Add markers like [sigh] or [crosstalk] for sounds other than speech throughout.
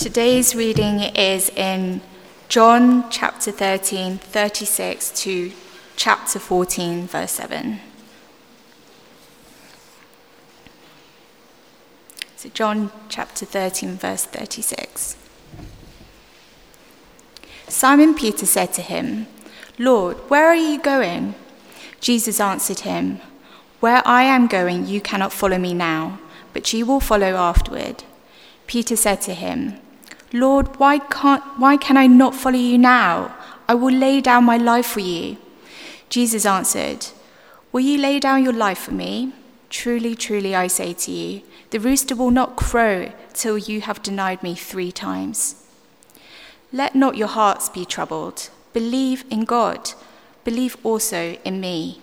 Today's reading is in John chapter 13, 36 to chapter 14, verse 7. So, John chapter 13, verse 36. Simon Peter said to him, Lord, where are you going? Jesus answered him, Where I am going, you cannot follow me now, but you will follow afterward. Peter said to him, Lord, why, can't, why can I not follow you now? I will lay down my life for you. Jesus answered, Will you lay down your life for me? Truly, truly, I say to you, the rooster will not crow till you have denied me three times. Let not your hearts be troubled. Believe in God. Believe also in me.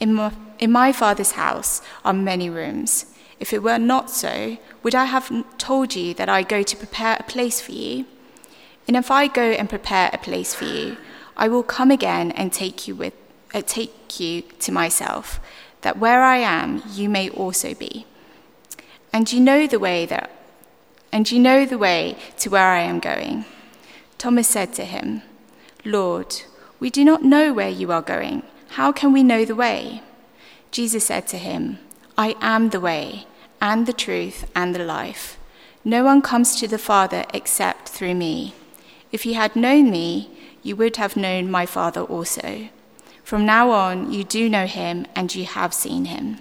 In my, in my Father's house are many rooms. If it were not so, would I have told you that I go to prepare a place for you? And if I go and prepare a place for you, I will come again and take you with uh, take you to myself, that where I am, you may also be. And you know the way that and you know the way to where I am going. Thomas said to him, Lord, we do not know where you are going. How can we know the way? Jesus said to him, I am the way, and the truth, and the life. No one comes to the Father except through me. If you had known me, you would have known my Father also. From now on, you do know him, and you have seen him.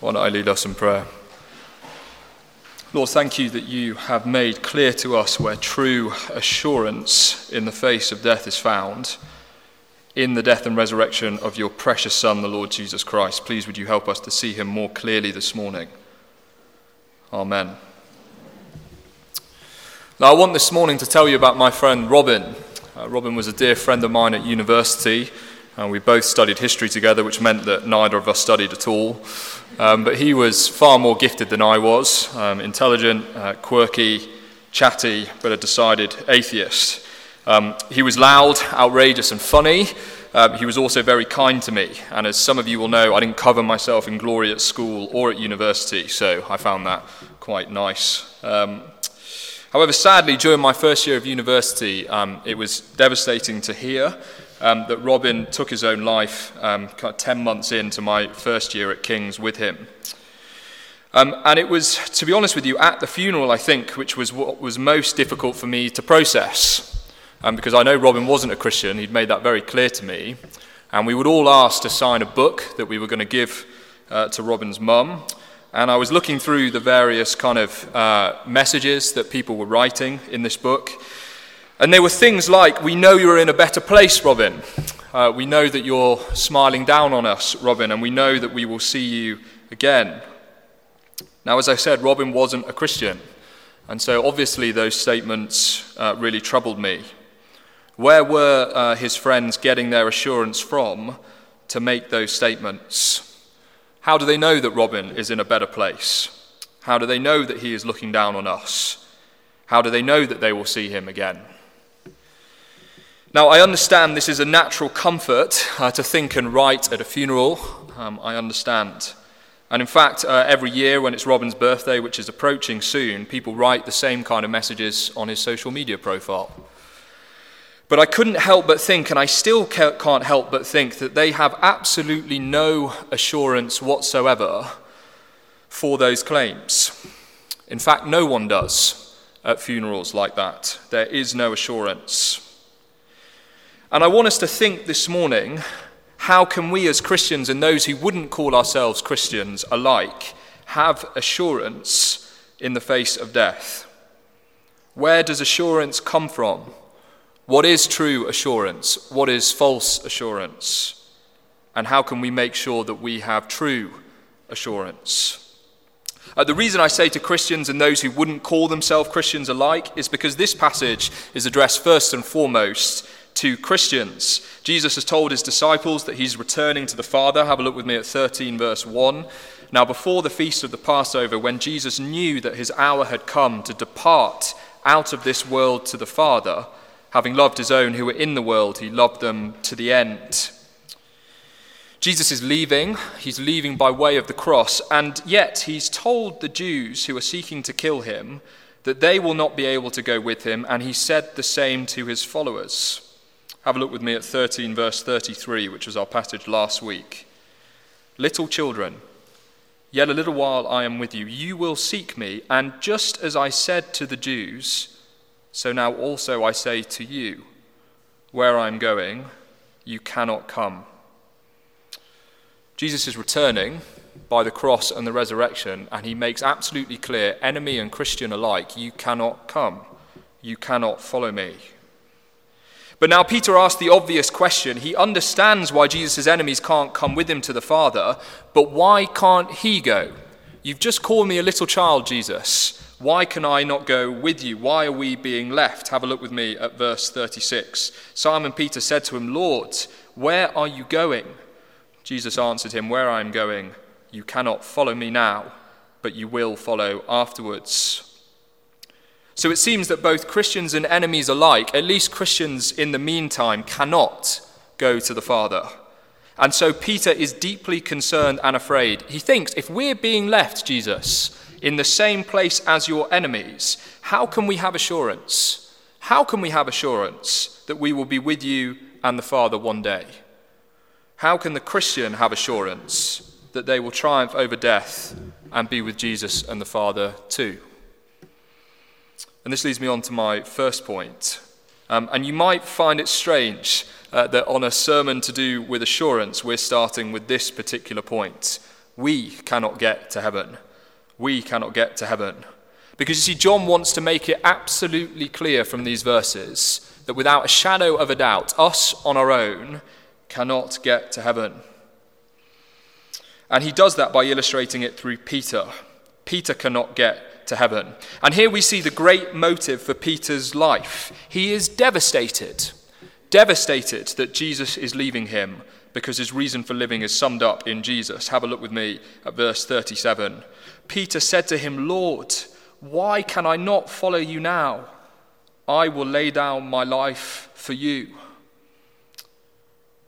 Why don't I lead us in prayer? Lord, thank you that you have made clear to us where true assurance in the face of death is found in the death and resurrection of your precious Son, the Lord Jesus Christ. Please, would you help us to see him more clearly this morning? Amen. Now, I want this morning to tell you about my friend Robin. Uh, Robin was a dear friend of mine at university, and we both studied history together, which meant that neither of us studied at all. Um, but he was far more gifted than I was um, intelligent, uh, quirky, chatty, but a decided atheist. Um, he was loud, outrageous, and funny. Um, he was also very kind to me. And as some of you will know, I didn't cover myself in glory at school or at university, so I found that quite nice. Um, however, sadly, during my first year of university, um, it was devastating to hear um, that Robin took his own life um, 10 months into my first year at King's with him. Um, and it was, to be honest with you, at the funeral, I think, which was what was most difficult for me to process. Um, because I know Robin wasn't a Christian, he'd made that very clear to me. And we would all ask to sign a book that we were going to give uh, to Robin's mum. And I was looking through the various kind of uh, messages that people were writing in this book. And there were things like, We know you're in a better place, Robin. Uh, we know that you're smiling down on us, Robin, and we know that we will see you again. Now, as I said, Robin wasn't a Christian. And so obviously those statements uh, really troubled me. Where were uh, his friends getting their assurance from to make those statements? How do they know that Robin is in a better place? How do they know that he is looking down on us? How do they know that they will see him again? Now, I understand this is a natural comfort uh, to think and write at a funeral. Um, I understand. And in fact, uh, every year when it's Robin's birthday, which is approaching soon, people write the same kind of messages on his social media profile. But I couldn't help but think, and I still can't help but think, that they have absolutely no assurance whatsoever for those claims. In fact, no one does at funerals like that. There is no assurance. And I want us to think this morning how can we as Christians and those who wouldn't call ourselves Christians alike have assurance in the face of death? Where does assurance come from? What is true assurance? What is false assurance? And how can we make sure that we have true assurance? Uh, the reason I say to Christians and those who wouldn't call themselves Christians alike is because this passage is addressed first and foremost to Christians. Jesus has told his disciples that he's returning to the Father. Have a look with me at 13, verse 1. Now, before the feast of the Passover, when Jesus knew that his hour had come to depart out of this world to the Father, having loved his own who were in the world, he loved them to the end. Jesus is leaving. He's leaving by way of the cross, and yet he's told the Jews who are seeking to kill him that they will not be able to go with him, and he said the same to his followers. Have a look with me at 13, verse 33, which was our passage last week. Little children, yet a little while I am with you. You will seek me, and just as I said to the Jews, so now also I say to you, where I am going, you cannot come. Jesus is returning by the cross and the resurrection, and he makes absolutely clear, enemy and Christian alike, you cannot come. You cannot follow me. But now Peter asks the obvious question. He understands why Jesus' enemies can't come with him to the Father, but why can't he go? You've just called me a little child, Jesus. Why can I not go with you? Why are we being left? Have a look with me at verse 36. Simon Peter said to him, Lord, where are you going? Jesus answered him, Where I am going, you cannot follow me now, but you will follow afterwards. So it seems that both Christians and enemies alike, at least Christians in the meantime, cannot go to the Father. And so Peter is deeply concerned and afraid. He thinks, if we're being left, Jesus, in the same place as your enemies, how can we have assurance? How can we have assurance that we will be with you and the Father one day? How can the Christian have assurance that they will triumph over death and be with Jesus and the Father too? And this leads me on to my first point. Um, and you might find it strange uh, that on a sermon to do with assurance, we're starting with this particular point. We cannot get to heaven. We cannot get to heaven. Because you see, John wants to make it absolutely clear from these verses that without a shadow of a doubt, us on our own cannot get to heaven. And he does that by illustrating it through Peter. Peter cannot get to heaven. And here we see the great motive for Peter's life. He is devastated, devastated that Jesus is leaving him because his reason for living is summed up in Jesus. Have a look with me at verse 37. Peter said to him, Lord, why can I not follow you now? I will lay down my life for you.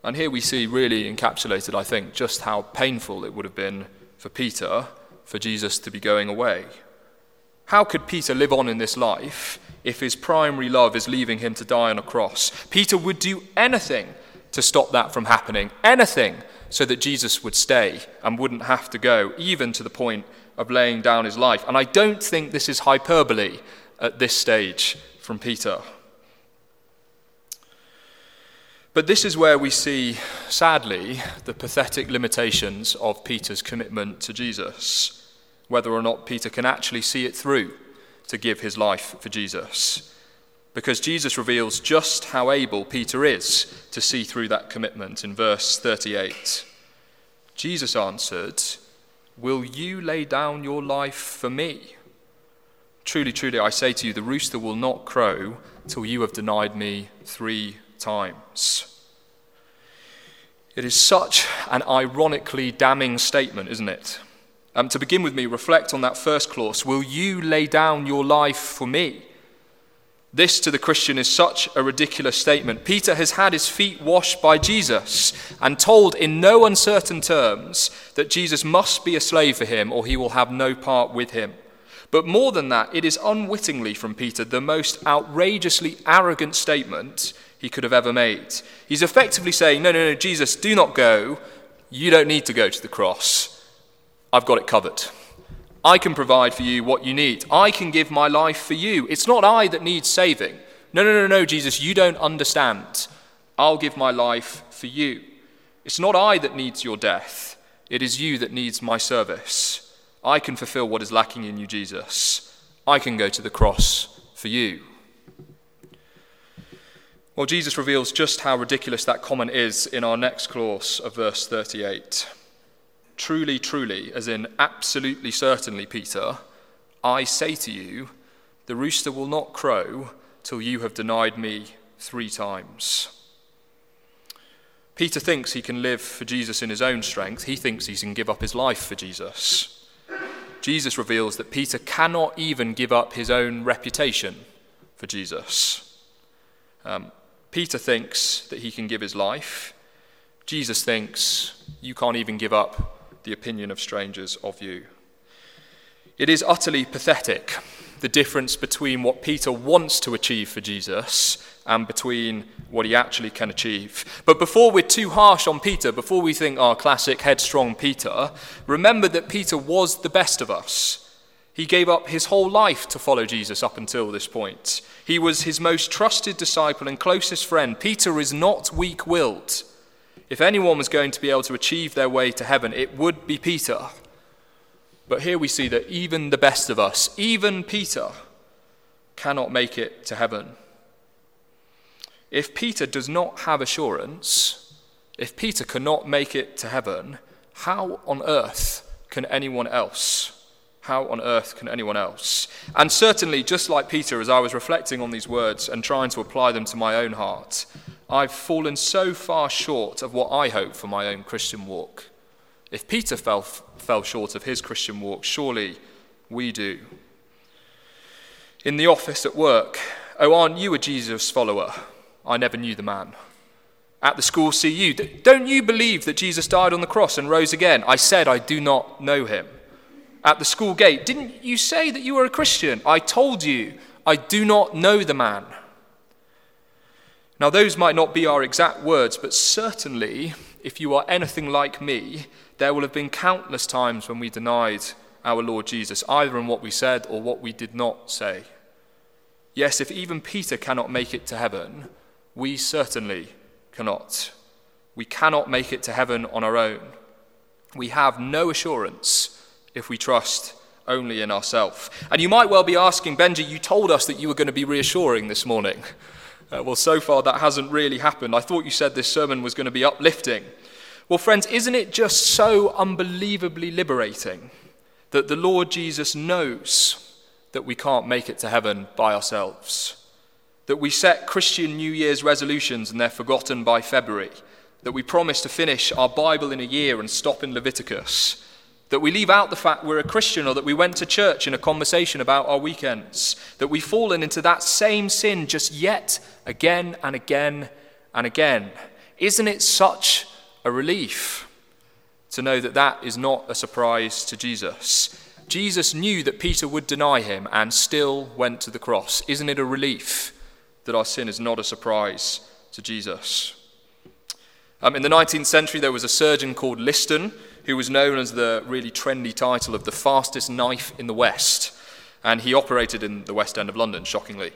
And here we see really encapsulated, I think, just how painful it would have been for Peter for Jesus to be going away. How could Peter live on in this life if his primary love is leaving him to die on a cross? Peter would do anything to stop that from happening, anything so that Jesus would stay and wouldn't have to go, even to the point of laying down his life. And I don't think this is hyperbole at this stage from Peter. But this is where we see, sadly, the pathetic limitations of Peter's commitment to Jesus, whether or not Peter can actually see it through to give his life for Jesus. Because Jesus reveals just how able Peter is to see through that commitment in verse 38. Jesus answered, Will you lay down your life for me? Truly, truly, I say to you, the rooster will not crow till you have denied me three times. It is such an ironically damning statement, isn't it? Um, to begin with me, reflect on that first clause Will you lay down your life for me? This to the Christian is such a ridiculous statement. Peter has had his feet washed by Jesus and told in no uncertain terms that Jesus must be a slave for him or he will have no part with him. But more than that, it is unwittingly from Peter the most outrageously arrogant statement he could have ever made. He's effectively saying, No, no, no, Jesus, do not go. You don't need to go to the cross. I've got it covered. I can provide for you what you need. I can give my life for you. It's not I that needs saving. No, no, no, no, Jesus, you don't understand. I'll give my life for you. It's not I that needs your death. It is you that needs my service. I can fulfill what is lacking in you, Jesus. I can go to the cross for you. Well, Jesus reveals just how ridiculous that comment is in our next clause of verse 38. Truly, truly, as in absolutely certainly, Peter, I say to you, the rooster will not crow till you have denied me three times. Peter thinks he can live for Jesus in his own strength. He thinks he can give up his life for Jesus. Jesus reveals that Peter cannot even give up his own reputation for Jesus. Um, Peter thinks that he can give his life. Jesus thinks you can't even give up the opinion of strangers of you. It is utterly pathetic, the difference between what Peter wants to achieve for Jesus and between what he actually can achieve. But before we're too harsh on Peter, before we think, our classic headstrong Peter, remember that Peter was the best of us. He gave up his whole life to follow Jesus up until this point. He was his most trusted disciple and closest friend. Peter is not weak willed. If anyone was going to be able to achieve their way to heaven, it would be Peter. But here we see that even the best of us, even Peter, cannot make it to heaven. If Peter does not have assurance, if Peter cannot make it to heaven, how on earth can anyone else? How on earth can anyone else? And certainly, just like Peter, as I was reflecting on these words and trying to apply them to my own heart, I've fallen so far short of what I hope for my own Christian walk. If Peter fell, fell short of his Christian walk, surely we do. In the office at work, oh, aren't you a Jesus follower? I never knew the man. At the school CU, don't you believe that Jesus died on the cross and rose again? I said I do not know him at the school gate, Didn't you say that you were a Christian? I told you, I do not know the man. Now, those might not be our exact words, but certainly, if you are anything like me, there will have been countless times when we denied our Lord Jesus, either in what we said or what we did not say. Yes, if even Peter cannot make it to heaven, we certainly cannot. We cannot make it to heaven on our own. We have no assurance if we trust only in ourselves. And you might well be asking, Benji, you told us that you were going to be reassuring this morning. Uh, well, so far that hasn't really happened. I thought you said this sermon was going to be uplifting. Well, friends, isn't it just so unbelievably liberating that the Lord Jesus knows that we can't make it to heaven by ourselves? That we set Christian New Year's resolutions and they're forgotten by February? That we promise to finish our Bible in a year and stop in Leviticus? That we leave out the fact we're a Christian or that we went to church in a conversation about our weekends. That we've fallen into that same sin just yet again and again and again. Isn't it such a relief to know that that is not a surprise to Jesus? Jesus knew that Peter would deny him and still went to the cross. Isn't it a relief that our sin is not a surprise to Jesus? Um, in the 19th century, there was a surgeon called Liston who was known as the really trendy title of the fastest knife in the West. And he operated in the West End of London, shockingly.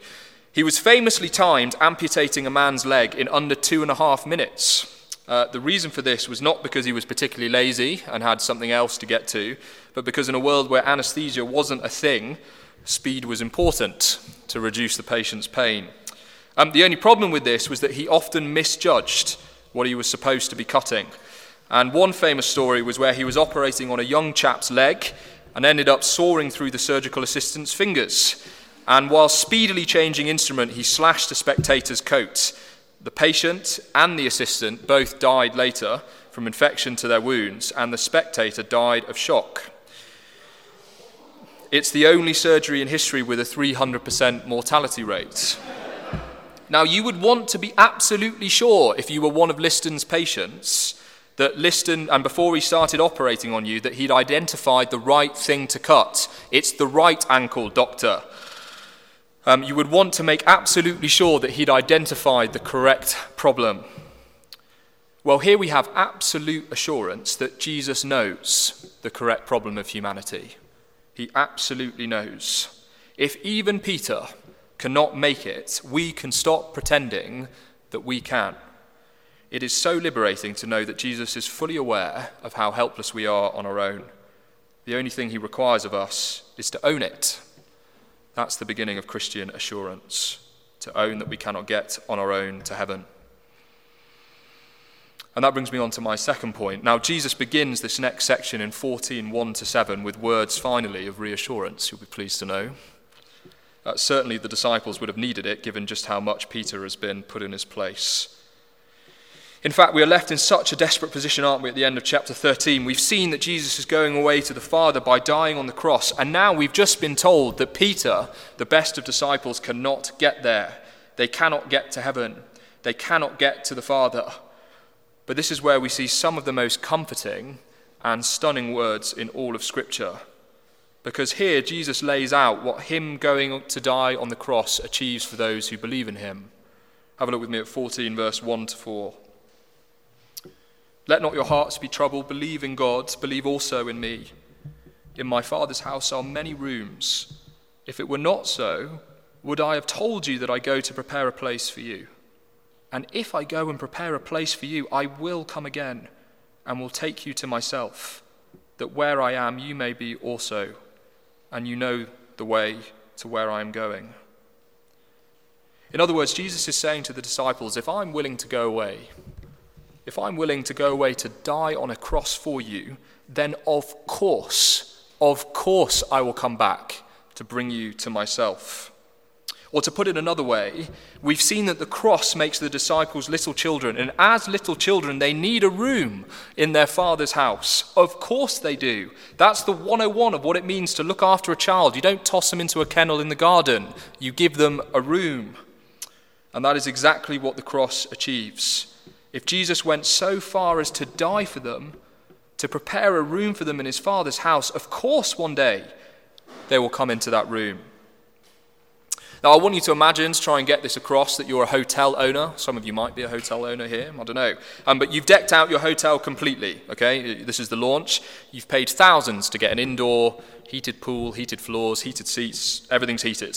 He was famously timed amputating a man's leg in under two and a half minutes. Uh, the reason for this was not because he was particularly lazy and had something else to get to, but because in a world where anesthesia wasn't a thing, speed was important to reduce the patient's pain. Um, the only problem with this was that he often misjudged what he was supposed to be cutting. And one famous story was where he was operating on a young chap's leg and ended up sawing through the surgical assistant's fingers. And while speedily changing instrument, he slashed a spectator's coat. The patient and the assistant both died later from infection to their wounds, and the spectator died of shock. It's the only surgery in history with a 300% mortality rate. Now, you would want to be absolutely sure if you were one of Liston's patients that Liston, and before he started operating on you, that he'd identified the right thing to cut. It's the right ankle, doctor. Um, you would want to make absolutely sure that he'd identified the correct problem. Well, here we have absolute assurance that Jesus knows the correct problem of humanity. He absolutely knows. If even Peter cannot make it, we can stop pretending that we can. It is so liberating to know that Jesus is fully aware of how helpless we are on our own. The only thing he requires of us is to own it. That's the beginning of Christian assurance, to own that we cannot get on our own to heaven. And that brings me on to my second point. Now, Jesus begins this next section in 14 1 to 7 with words finally of reassurance, you'll be pleased to know. Uh, certainly, the disciples would have needed it given just how much Peter has been put in his place. In fact, we are left in such a desperate position, aren't we, at the end of chapter 13? We've seen that Jesus is going away to the Father by dying on the cross, and now we've just been told that Peter, the best of disciples, cannot get there. They cannot get to heaven, they cannot get to the Father. But this is where we see some of the most comforting and stunning words in all of Scripture. Because here Jesus lays out what Him going to die on the cross achieves for those who believe in Him. Have a look with me at 14, verse 1 to 4. Let not your hearts be troubled. Believe in God, believe also in me. In my Father's house are many rooms. If it were not so, would I have told you that I go to prepare a place for you? And if I go and prepare a place for you, I will come again and will take you to myself, that where I am, you may be also, and you know the way to where I am going. In other words, Jesus is saying to the disciples, if I'm willing to go away, if I'm willing to go away to die on a cross for you, then of course, of course, I will come back to bring you to myself. Or to put it another way, we've seen that the cross makes the disciples little children, and as little children, they need a room in their father's house. Of course they do. That's the 101 of what it means to look after a child. You don't toss them into a kennel in the garden, you give them a room. And that is exactly what the cross achieves. If Jesus went so far as to die for them, to prepare a room for them in his father's house, of course one day they will come into that room. Now, I want you to imagine, to try and get this across, that you're a hotel owner. Some of you might be a hotel owner here, I don't know. Um, but you've decked out your hotel completely, okay? This is the launch. You've paid thousands to get an indoor, heated pool, heated floors, heated seats, everything's heated.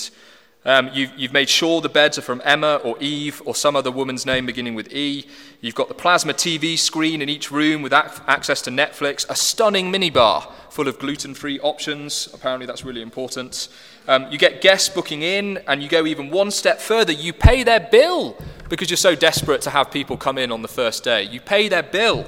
Um, you've, you've, made sure the beds are from Emma or Eve or some other woman's name beginning with E. You've got the plasma TV screen in each room with ac- access to Netflix, a stunning minibar full of gluten free options. Apparently, that's really important. Um, you get guests booking in, and you go even one step further. You pay their bill because you're so desperate to have people come in on the first day. You pay their bill.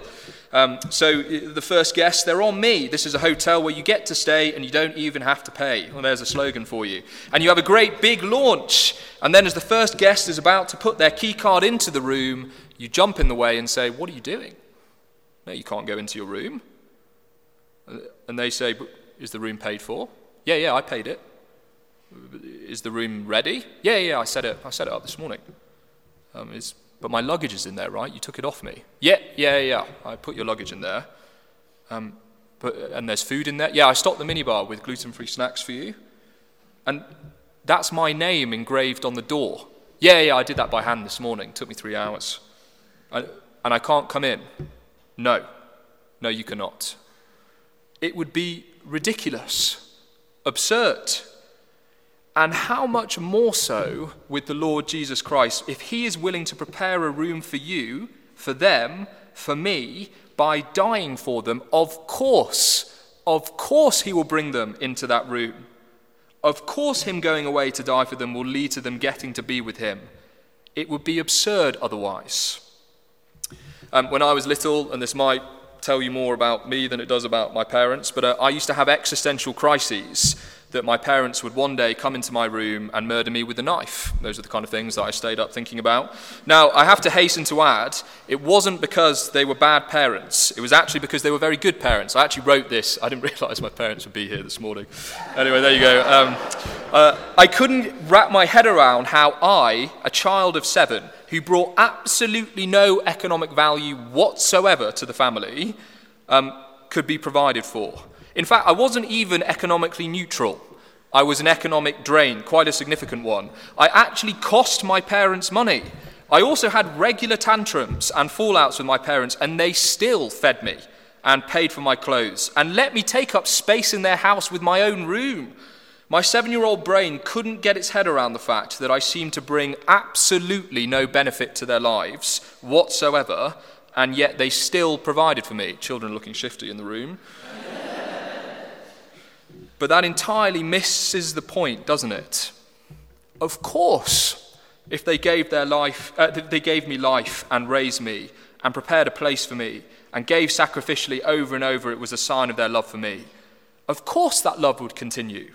Um, so the first guest, they're on me. This is a hotel where you get to stay and you don't even have to pay. Well, there's a slogan for you. And you have a great big launch. And then as the first guest is about to put their key card into the room, you jump in the way and say, What are you doing? No, you can't go into your room. Uh, and they say, Is the room paid for? Yeah, yeah, I paid it. Is the room ready? Yeah, yeah, I set it, I set it up this morning. Um, is but my luggage is in there, right? You took it off me. Yeah, yeah, yeah. I put your luggage in there. Um, but, and there's food in there. Yeah, I stocked the minibar with gluten free snacks for you. And that's my name engraved on the door. Yeah, yeah, I did that by hand this morning. It took me three hours. I, and I can't come in. No, no, you cannot. It would be ridiculous, absurd. And how much more so with the Lord Jesus Christ if he is willing to prepare a room for you, for them, for me, by dying for them? Of course, of course, he will bring them into that room. Of course, him going away to die for them will lead to them getting to be with him. It would be absurd otherwise. Um, when I was little, and this might tell you more about me than it does about my parents, but uh, I used to have existential crises that my parents would one day come into my room and murder me with a knife. Those are the kind of things that I stayed up thinking about. Now, I have to hasten to add, it wasn't because they were bad parents. It was actually because they were very good parents. I actually wrote this. I didn't [laughs] realize my parents would be here this morning. Anyway, there you go. Um, uh, I couldn't wrap my head around how I, a child of seven, who brought absolutely no economic value whatsoever to the family, um, could be provided for. In fact, I wasn't even economically neutral. I was an economic drain, quite a significant one. I actually cost my parents money. I also had regular tantrums and fallouts with my parents, and they still fed me and paid for my clothes and let me take up space in their house with my own room. My seven year old brain couldn't get its head around the fact that I seemed to bring absolutely no benefit to their lives whatsoever, and yet they still provided for me. Children looking shifty in the room. But that entirely misses the point, doesn't it? Of course, if they gave their life, uh, they gave me life and raised me and prepared a place for me and gave sacrificially over and over, it was a sign of their love for me. Of course, that love would continue,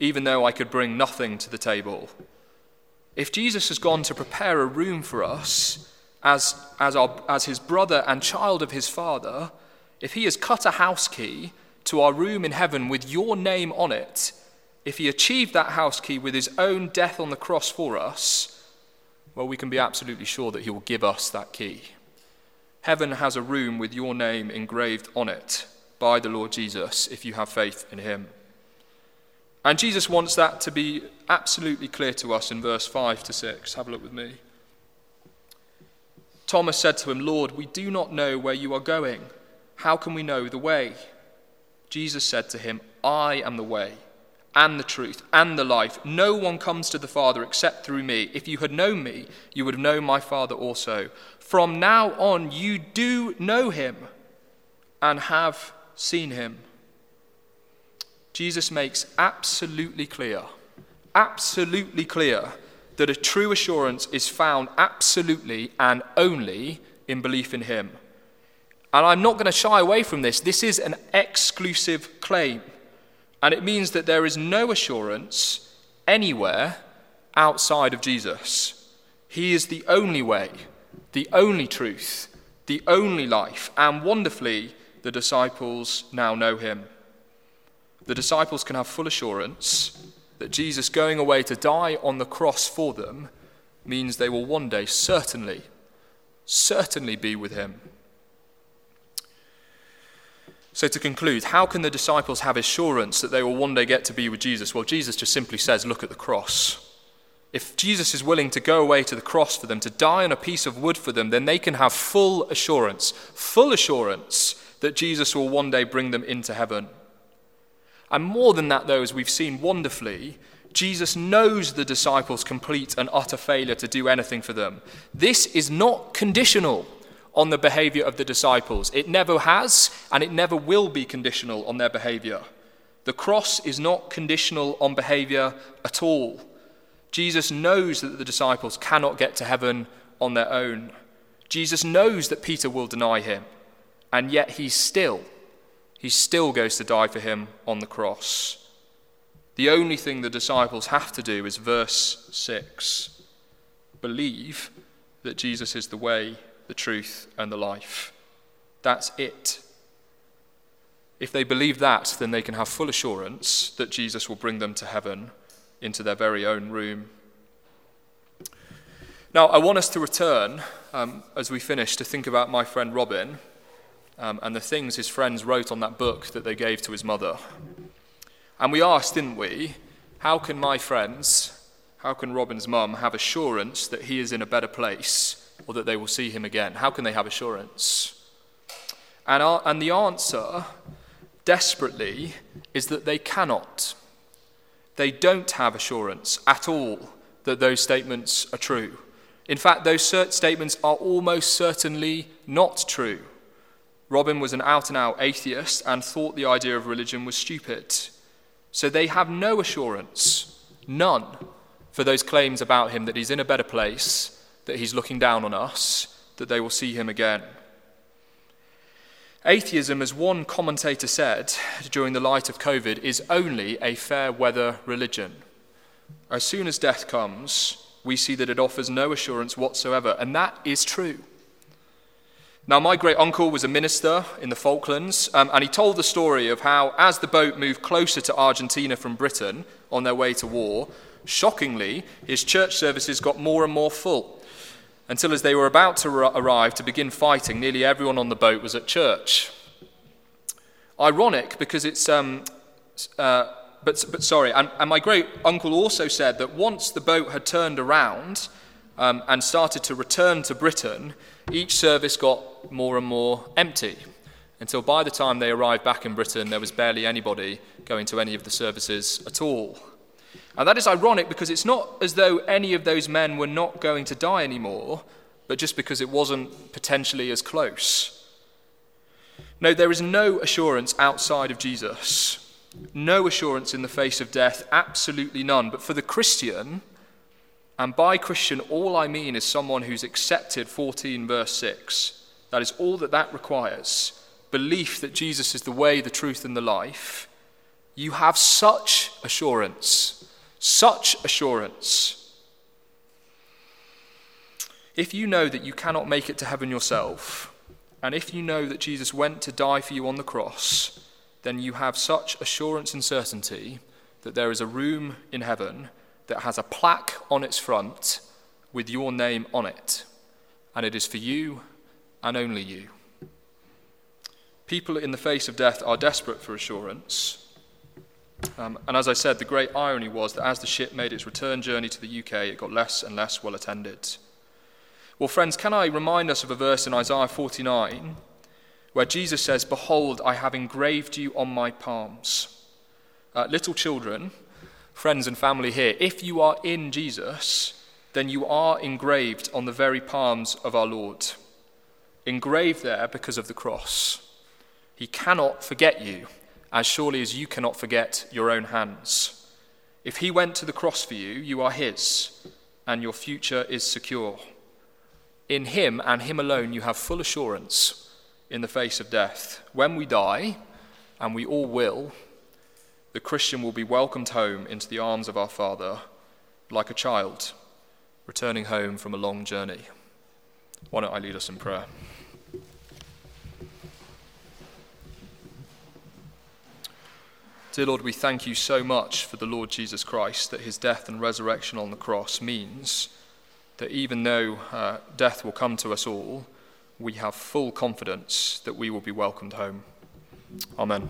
even though I could bring nothing to the table. If Jesus has gone to prepare a room for us as, as, our, as his brother and child of his father, if he has cut a house key to our room in heaven with your name on it, if he achieved that house key with his own death on the cross for us, well, we can be absolutely sure that he will give us that key. Heaven has a room with your name engraved on it by the Lord Jesus if you have faith in him. And Jesus wants that to be absolutely clear to us in verse 5 to 6. Have a look with me. Thomas said to him, Lord, we do not know where you are going. How can we know the way? Jesus said to him, I am the way and the truth and the life. No one comes to the Father except through me. If you had known me, you would have known my Father also. From now on, you do know him and have seen him. Jesus makes absolutely clear, absolutely clear that a true assurance is found absolutely and only in belief in Him. And I'm not going to shy away from this. This is an exclusive claim. And it means that there is no assurance anywhere outside of Jesus. He is the only way, the only truth, the only life. And wonderfully, the disciples now know Him. The disciples can have full assurance that Jesus going away to die on the cross for them means they will one day certainly, certainly be with him. So, to conclude, how can the disciples have assurance that they will one day get to be with Jesus? Well, Jesus just simply says, Look at the cross. If Jesus is willing to go away to the cross for them, to die on a piece of wood for them, then they can have full assurance, full assurance that Jesus will one day bring them into heaven. And more than that, though, as we've seen wonderfully, Jesus knows the disciples' complete and utter failure to do anything for them. This is not conditional on the behavior of the disciples. It never has, and it never will be conditional on their behavior. The cross is not conditional on behavior at all. Jesus knows that the disciples cannot get to heaven on their own. Jesus knows that Peter will deny him, and yet he still he still goes to die for him on the cross. The only thing the disciples have to do is verse 6 believe that Jesus is the way, the truth, and the life. That's it. If they believe that, then they can have full assurance that Jesus will bring them to heaven into their very own room. Now, I want us to return, um, as we finish, to think about my friend Robin um, and the things his friends wrote on that book that they gave to his mother. And we asked, didn't we, how can my friends, how can Robin's mum have assurance that he is in a better place or that they will see him again? How can they have assurance? And, our, and the answer, desperately, is that they cannot. They don't have assurance at all that those statements are true. In fact, those statements are almost certainly not true. Robin was an out and out atheist and thought the idea of religion was stupid. So they have no assurance, none, for those claims about him that he's in a better place, that he's looking down on us, that they will see him again. Atheism, as one commentator said during the light of COVID, is only a fair weather religion. As soon as death comes, we see that it offers no assurance whatsoever, and that is true. Now, my great uncle was a minister in the Falklands, um, and he told the story of how, as the boat moved closer to Argentina from Britain on their way to war, shockingly, his church services got more and more full. Until, as they were about to arrive to begin fighting, nearly everyone on the boat was at church. Ironic because it's, um, uh, but, but sorry, and, and my great uncle also said that once the boat had turned around um, and started to return to Britain, each service got more and more empty until by the time they arrived back in Britain, there was barely anybody going to any of the services at all. And that is ironic because it's not as though any of those men were not going to die anymore, but just because it wasn't potentially as close. No, there is no assurance outside of Jesus. No assurance in the face of death, absolutely none. But for the Christian, and by Christian, all I mean is someone who's accepted 14, verse 6. That is all that that requires. Belief that Jesus is the way, the truth, and the life. You have such assurance. Such assurance. If you know that you cannot make it to heaven yourself, and if you know that Jesus went to die for you on the cross, then you have such assurance and certainty that there is a room in heaven that has a plaque on its front with your name on it. And it is for you and only you. People in the face of death are desperate for assurance. Um, and as I said, the great irony was that as the ship made its return journey to the UK, it got less and less well attended. Well, friends, can I remind us of a verse in Isaiah 49 where Jesus says, Behold, I have engraved you on my palms. Uh, little children, friends and family here, if you are in Jesus, then you are engraved on the very palms of our Lord. Engraved there because of the cross. He cannot forget you, as surely as you cannot forget your own hands. If he went to the cross for you, you are his, and your future is secure. In him and him alone, you have full assurance in the face of death. When we die, and we all will, the Christian will be welcomed home into the arms of our Father like a child returning home from a long journey. Why don't I lead us in prayer? Dear Lord, we thank you so much for the Lord Jesus Christ that his death and resurrection on the cross means that even though uh, death will come to us all, we have full confidence that we will be welcomed home. Amen.